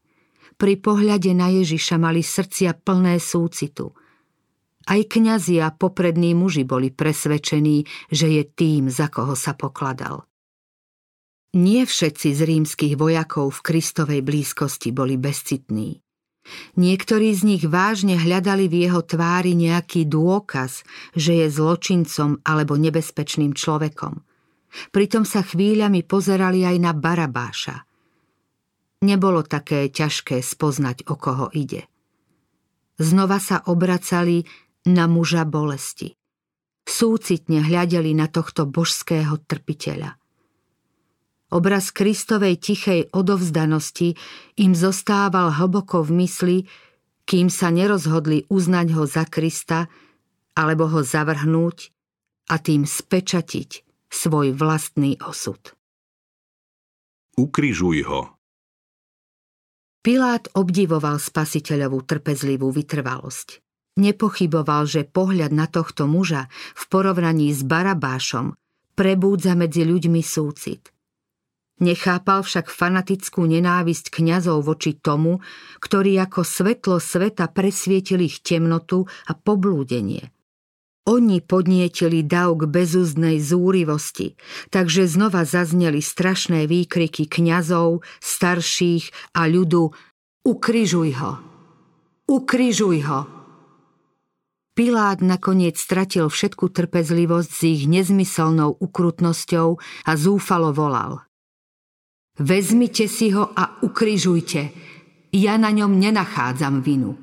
pri pohľade na Ježiša mali srdcia plné súcitu. Aj kňazi a poprední muži boli presvedčení, že je tým, za koho sa pokladal. Nie všetci z rímskych vojakov v Kristovej blízkosti boli bezcitní. Niektorí z nich vážne hľadali v jeho tvári nejaký dôkaz, že je zločincom alebo nebezpečným človekom. Pritom sa chvíľami pozerali aj na Barabáša. Nebolo také ťažké spoznať, o koho ide. Znova sa obracali na muža bolesti. Súcitne hľadeli na tohto božského trpiteľa. Obraz Kristovej tichej odovzdanosti im zostával hlboko v mysli, kým sa nerozhodli uznať ho za Krista alebo ho zavrhnúť a tým spečatiť svoj vlastný osud. Ukrižuj ho. Pilát obdivoval spasiteľovú trpezlivú vytrvalosť. Nepochyboval, že pohľad na tohto muža v porovnaní s Barabášom prebúdza medzi ľuďmi súcit – Nechápal však fanatickú nenávisť kňazov voči tomu, ktorí ako svetlo sveta presvietili ich temnotu a poblúdenie. Oni podnietili dav k bezúznej zúrivosti, takže znova zazneli strašné výkriky kňazov, starších a ľudu Ukrižuj ho! Ukrižuj ho! Pilát nakoniec stratil všetku trpezlivosť s ich nezmyselnou ukrutnosťou a zúfalo volal – Vezmite si ho a ukrižujte. Ja na ňom nenachádzam vinu.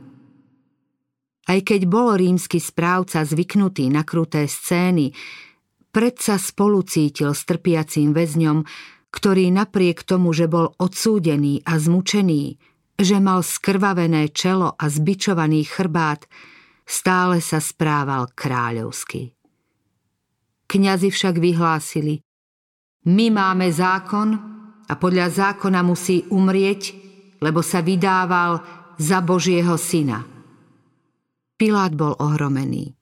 Aj keď bol rímsky správca zvyknutý na kruté scény, predsa spolu cítil s trpiacím väzňom, ktorý napriek tomu, že bol odsúdený a zmučený, že mal skrvavené čelo a zbičovaný chrbát, stále sa správal kráľovsky. Kňazi však vyhlásili, my máme zákon, a podľa zákona musí umrieť, lebo sa vydával za Božieho syna. Pilát bol ohromený.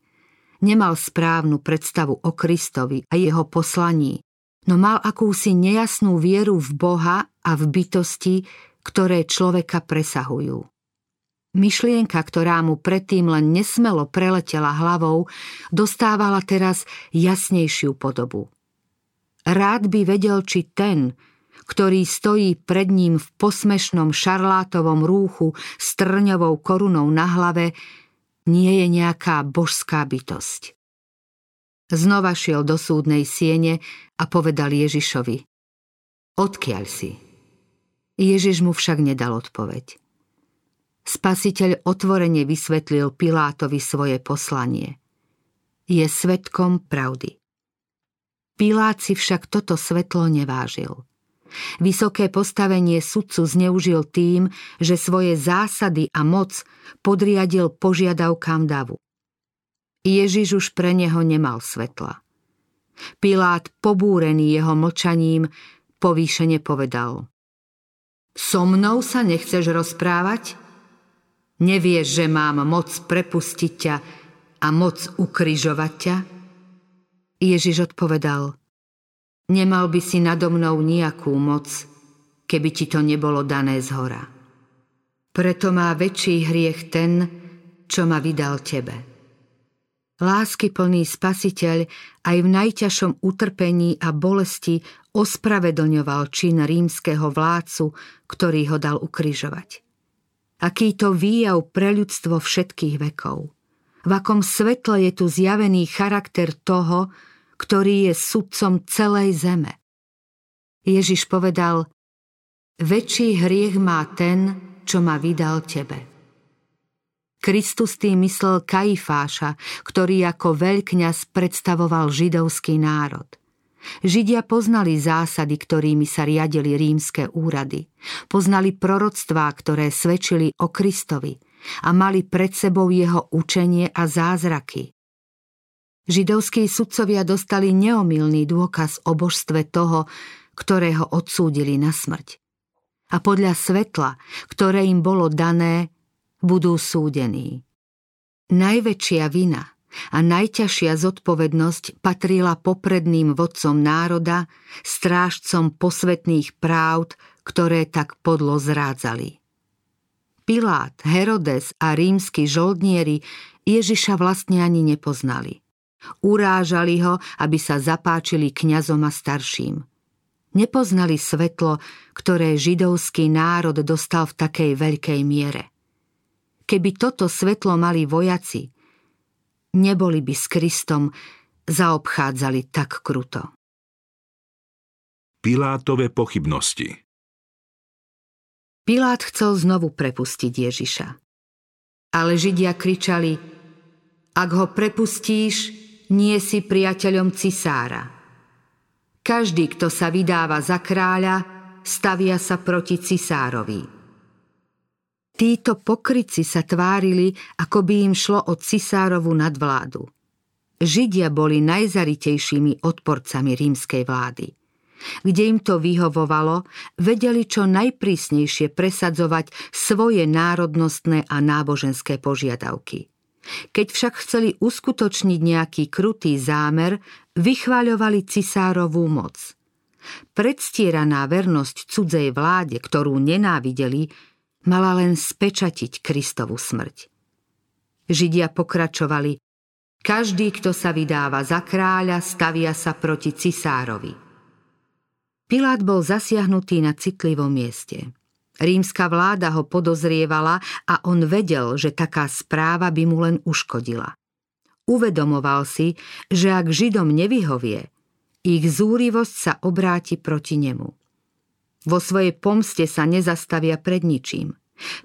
Nemal správnu predstavu o Kristovi a jeho poslaní, no mal akúsi nejasnú vieru v Boha a v bytosti, ktoré človeka presahujú. Myšlienka, ktorá mu predtým len nesmelo preletela hlavou, dostávala teraz jasnejšiu podobu. Rád by vedel, či ten, ktorý stojí pred ním v posmešnom šarlátovom rúchu s trňovou korunou na hlave, nie je nejaká božská bytosť. Znova šiel do súdnej siene a povedal Ježišovi Odkiaľ si? Ježiš mu však nedal odpoveď. Spasiteľ otvorene vysvetlil Pilátovi svoje poslanie. Je svetkom pravdy. Pilát si však toto svetlo nevážil. Vysoké postavenie sudcu zneužil tým, že svoje zásady a moc podriadil požiadavkám davu. Ježiš už pre neho nemal svetla. Pilát, pobúrený jeho mlčaním, povýšene povedal So mnou sa nechceš rozprávať? Nevieš, že mám moc prepustiť ťa a moc ukryžovať ťa? Ježiš odpovedal – Nemal by si nado mnou nejakú moc, keby ti to nebolo dané z hora. Preto má väčší hriech ten, čo ma vydal tebe. Lásky plný spasiteľ aj v najťažšom utrpení a bolesti ospravedlňoval čin rímskeho vládcu, ktorý ho dal ukrižovať. Aký to výjav pre ľudstvo všetkých vekov. V akom svetle je tu zjavený charakter toho, ktorý je sudcom celej zeme. Ježiš povedal, väčší hriech má ten, čo ma vydal tebe. Kristus tým myslel Kaifáša, ktorý ako veľkňaz predstavoval židovský národ. Židia poznali zásady, ktorými sa riadili rímske úrady. Poznali proroctvá, ktoré svedčili o Kristovi a mali pred sebou jeho učenie a zázraky. Židovskí sudcovia dostali neomilný dôkaz o božstve toho, ktorého odsúdili na smrť. A podľa svetla, ktoré im bolo dané, budú súdení. Najväčšia vina a najťažšia zodpovednosť patrila popredným vodcom národa, strážcom posvetných práv, ktoré tak podlo zrádzali. Pilát, Herodes a rímsky žoldnieri Ježiša vlastne ani nepoznali – Urážali ho, aby sa zapáčili kňazom a starším. nepoznali svetlo, ktoré židovský národ dostal v takej veľkej miere. Keby toto svetlo mali vojaci, neboli by s Kristom zaobchádzali tak kruto. Pilátove pochybnosti Pilát chcel znovu prepustiť Ježiša. Ale Židia kričali, ak ho prepustíš, nie si priateľom cisára. Každý, kto sa vydáva za kráľa, stavia sa proti cisárovi. Títo pokryci sa tvárili, ako by im šlo o cisárovu nadvládu. Židia boli najzaritejšími odporcami rímskej vlády. Kde im to vyhovovalo, vedeli čo najprísnejšie presadzovať svoje národnostné a náboženské požiadavky. Keď však chceli uskutočniť nejaký krutý zámer, vychváľovali cisárovú moc. Predstieraná vernosť cudzej vláde, ktorú nenávideli, mala len spečatiť Kristovu smrť. Židia pokračovali. Každý, kto sa vydáva za kráľa, stavia sa proti cisárovi. Pilát bol zasiahnutý na citlivom mieste. Rímska vláda ho podozrievala a on vedel, že taká správa by mu len uškodila. Uvedomoval si, že ak Židom nevyhovie, ich zúrivosť sa obráti proti nemu. Vo svojej pomste sa nezastavia pred ničím.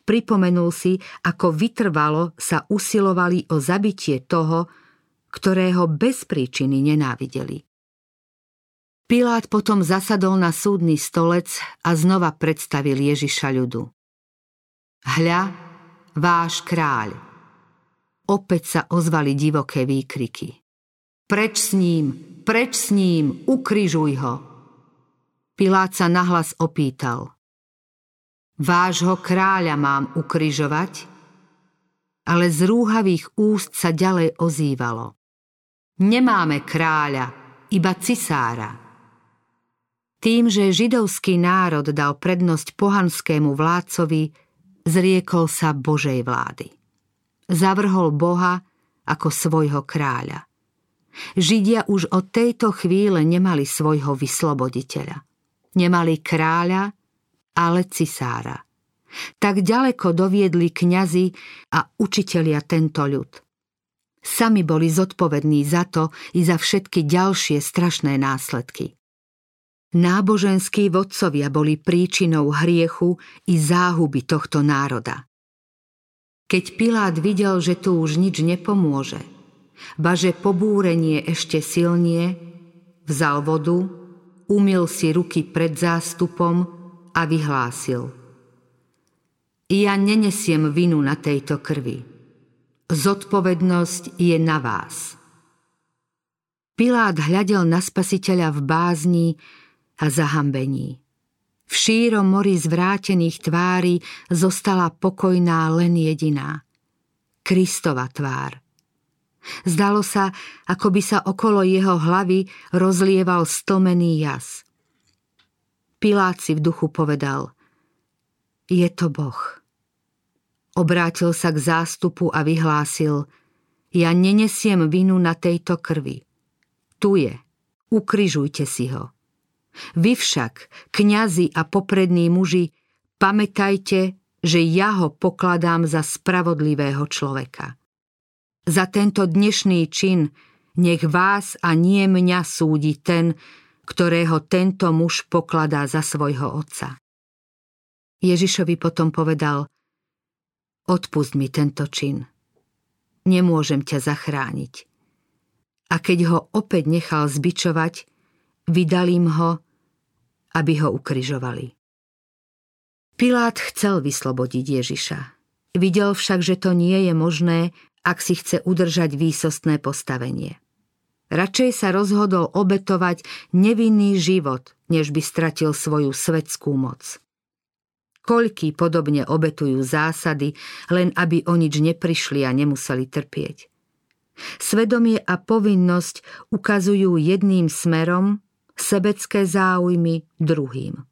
Pripomenul si, ako vytrvalo sa usilovali o zabitie toho, ktorého bez príčiny nenávideli. Pilát potom zasadol na súdny stolec a znova predstavil Ježiša ľudu. Hľa, váš kráľ. Opäť sa ozvali divoké výkriky. Preč s ním, preč s ním, ukrižuj ho. Pilát sa nahlas opýtal. Vášho kráľa mám ukrižovať? Ale z rúhavých úst sa ďalej ozývalo. Nemáme kráľa, iba cisára. Tým, že židovský národ dal prednosť pohanskému vládcovi, zriekol sa Božej vlády. Zavrhol Boha ako svojho kráľa. Židia už od tejto chvíle nemali svojho vysloboditeľa. Nemali kráľa, ale cisára. Tak ďaleko doviedli kňazi a učitelia tento ľud. Sami boli zodpovední za to i za všetky ďalšie strašné následky. Náboženskí vodcovia boli príčinou hriechu i záhuby tohto národa. Keď Pilát videl, že tu už nič nepomôže, ba že pobúrenie ešte silnie, vzal vodu, umil si ruky pred zástupom a vyhlásil. Ja nenesiem vinu na tejto krvi. Zodpovednosť je na vás. Pilát hľadel na spasiteľa v bázni, a zahambení. V šírom mori zvrátených tvári zostala pokojná len jediná. Kristova tvár. Zdalo sa, ako by sa okolo jeho hlavy rozlieval stlmený jas. Pilát si v duchu povedal Je to Boh. Obrátil sa k zástupu a vyhlásil Ja nenesiem vinu na tejto krvi. Tu je. Ukrižujte si ho. Vy však, kňazi a poprední muži, pamätajte, že ja ho pokladám za spravodlivého človeka. Za tento dnešný čin nech vás a nie mňa súdi ten, ktorého tento muž pokladá za svojho otca. Ježišovi potom povedal, odpust mi tento čin. Nemôžem ťa zachrániť. A keď ho opäť nechal zbičovať, Vydal im ho, aby ho ukryžovali. Pilát chcel vyslobodiť Ježiša. Videl však, že to nie je možné, ak si chce udržať výsostné postavenie. Radšej sa rozhodol obetovať nevinný život, než by stratil svoju svetskú moc. Koľký podobne obetujú zásady, len aby o nič neprišli a nemuseli trpieť. Svedomie a povinnosť ukazujú jedným smerom sebecké záujmy druhým.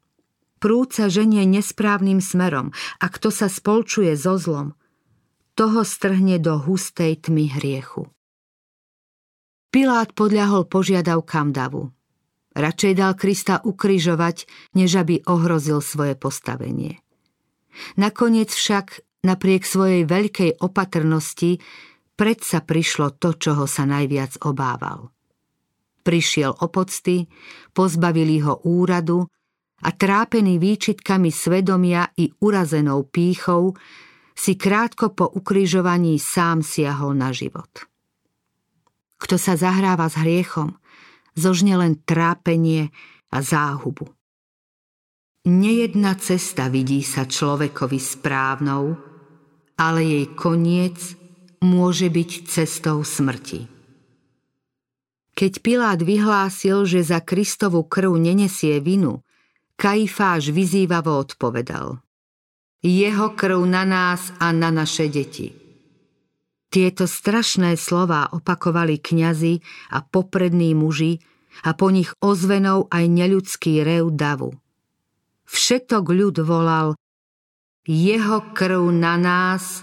Prúd ženie nesprávnym smerom a kto sa spolčuje so zlom, toho strhne do hustej tmy hriechu. Pilát podľahol požiadavkám davu. Radšej dal Krista ukryžovať, než aby ohrozil svoje postavenie. Nakoniec však, napriek svojej veľkej opatrnosti, predsa prišlo to, čoho sa najviac obával. Prišiel o pocty, pozbavili ho úradu a trápený výčitkami svedomia i urazenou pýchou si krátko po ukrižovaní sám siahol na život. Kto sa zahráva s hriechom, zožne len trápenie a záhubu. Nejedna cesta vidí sa človekovi správnou, ale jej koniec môže byť cestou smrti. Keď Pilát vyhlásil, že za Kristovu krv nenesie vinu, Kajfáš vyzývavo odpovedal – jeho krv na nás a na naše deti. Tieto strašné slová opakovali kňazi a poprední muži a po nich ozvenou aj neľudský rev davu. Všetok ľud volal jeho krv na nás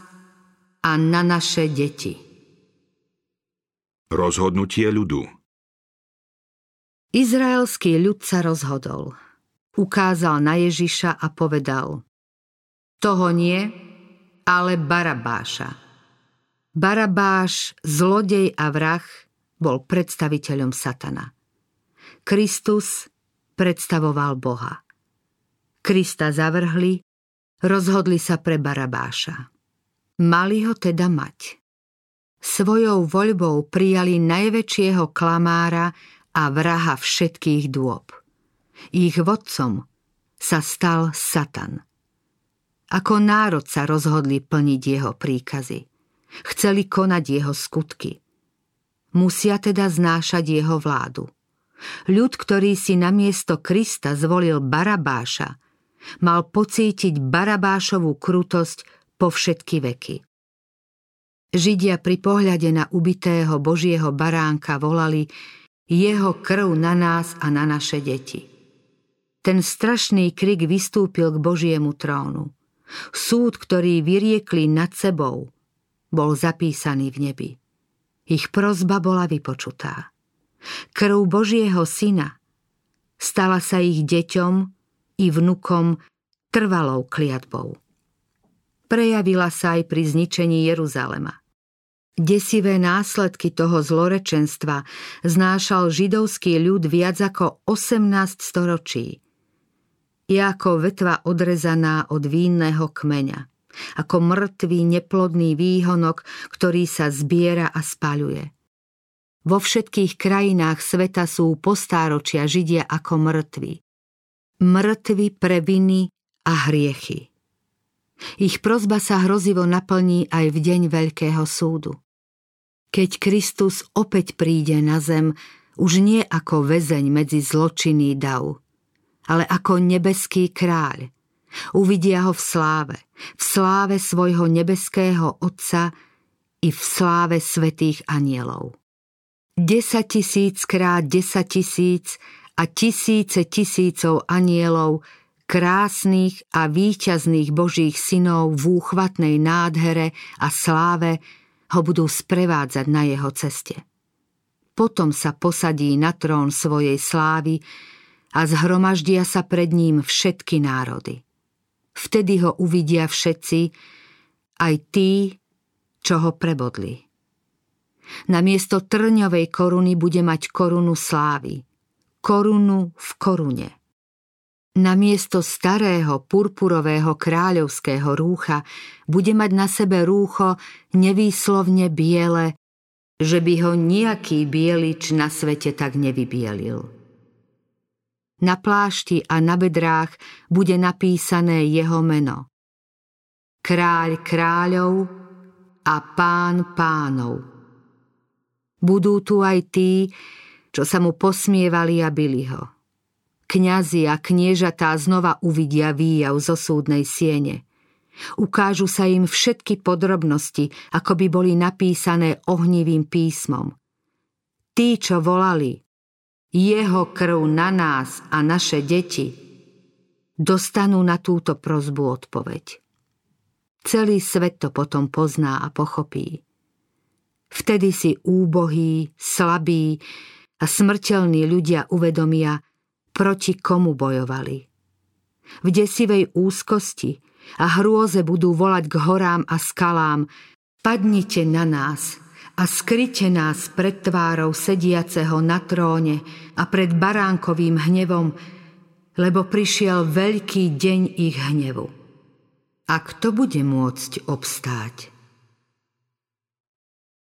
a na naše deti. Rozhodnutie ľudu Izraelský ľud sa rozhodol. Ukázal na Ježiša a povedal – toho nie, ale Barabáša. Barabáš, zlodej a vrah, bol predstaviteľom satana. Kristus predstavoval Boha. Krista zavrhli, rozhodli sa pre Barabáša. Mali ho teda mať. Svojou voľbou prijali najväčšieho klamára a vraha všetkých dôb. Ich vodcom sa stal Satan. Ako národ sa rozhodli plniť jeho príkazy. Chceli konať jeho skutky. Musia teda znášať jeho vládu. Ľud, ktorý si namiesto Krista zvolil Barabáša, mal pocítiť Barabášovú krutosť po všetky veky. Židia pri pohľade na ubitého Božieho baránka volali jeho krv na nás a na naše deti. Ten strašný krik vystúpil k Božiemu trónu. Súd, ktorý vyriekli nad sebou, bol zapísaný v nebi. Ich prozba bola vypočutá. Krv Božieho syna stala sa ich deťom i vnukom trvalou kliatbou. Prejavila sa aj pri zničení Jeruzalema. Desivé následky toho zlorečenstva znášal židovský ľud viac ako 18 storočí – je ako vetva odrezaná od vínneho kmeňa, ako mŕtvý neplodný výhonok, ktorý sa zbiera a spaľuje. Vo všetkých krajinách sveta sú postáročia Židia ako mŕtvi. Mŕtvi pre viny a hriechy. Ich prozba sa hrozivo naplní aj v deň veľkého súdu. Keď Kristus opäť príde na zem, už nie ako väzeň medzi zločinný dav, ale ako nebeský kráľ. Uvidia ho v sláve, v sláve svojho nebeského Otca i v sláve svetých anielov. 10 tisíc krát 10 tisíc a tisíce tisícov anielov, krásnych a výťazných božích synov v úchvatnej nádhere a sláve ho budú sprevádzať na jeho ceste. Potom sa posadí na trón svojej slávy a zhromaždia sa pred ním všetky národy. Vtedy ho uvidia všetci, aj tí, čo ho prebodli. Namiesto trňovej koruny bude mať korunu slávy. Korunu v korune. Namiesto starého purpurového kráľovského rúcha bude mať na sebe rúcho nevýslovne biele, že by ho nejaký bielič na svete tak nevybielil. Na plášti a na bedrách bude napísané jeho meno. Kráľ kráľov a pán pánov. Budú tu aj tí, čo sa mu posmievali a byli ho. Kňazi a kniežatá znova uvidia výjav zo súdnej siene. Ukážu sa im všetky podrobnosti, ako by boli napísané ohnivým písmom. Tí, čo volali, jeho krv na nás a naše deti, dostanú na túto prozbu odpoveď. Celý svet to potom pozná a pochopí. Vtedy si úbohí, slabí a smrteľní ľudia uvedomia, proti komu bojovali. V desivej úzkosti a hrôze budú volať k horám a skalám Padnite na nás a skryte nás pred tvárou sediaceho na tróne a pred baránkovým hnevom, lebo prišiel veľký deň ich hnevu. A kto bude môcť obstáť?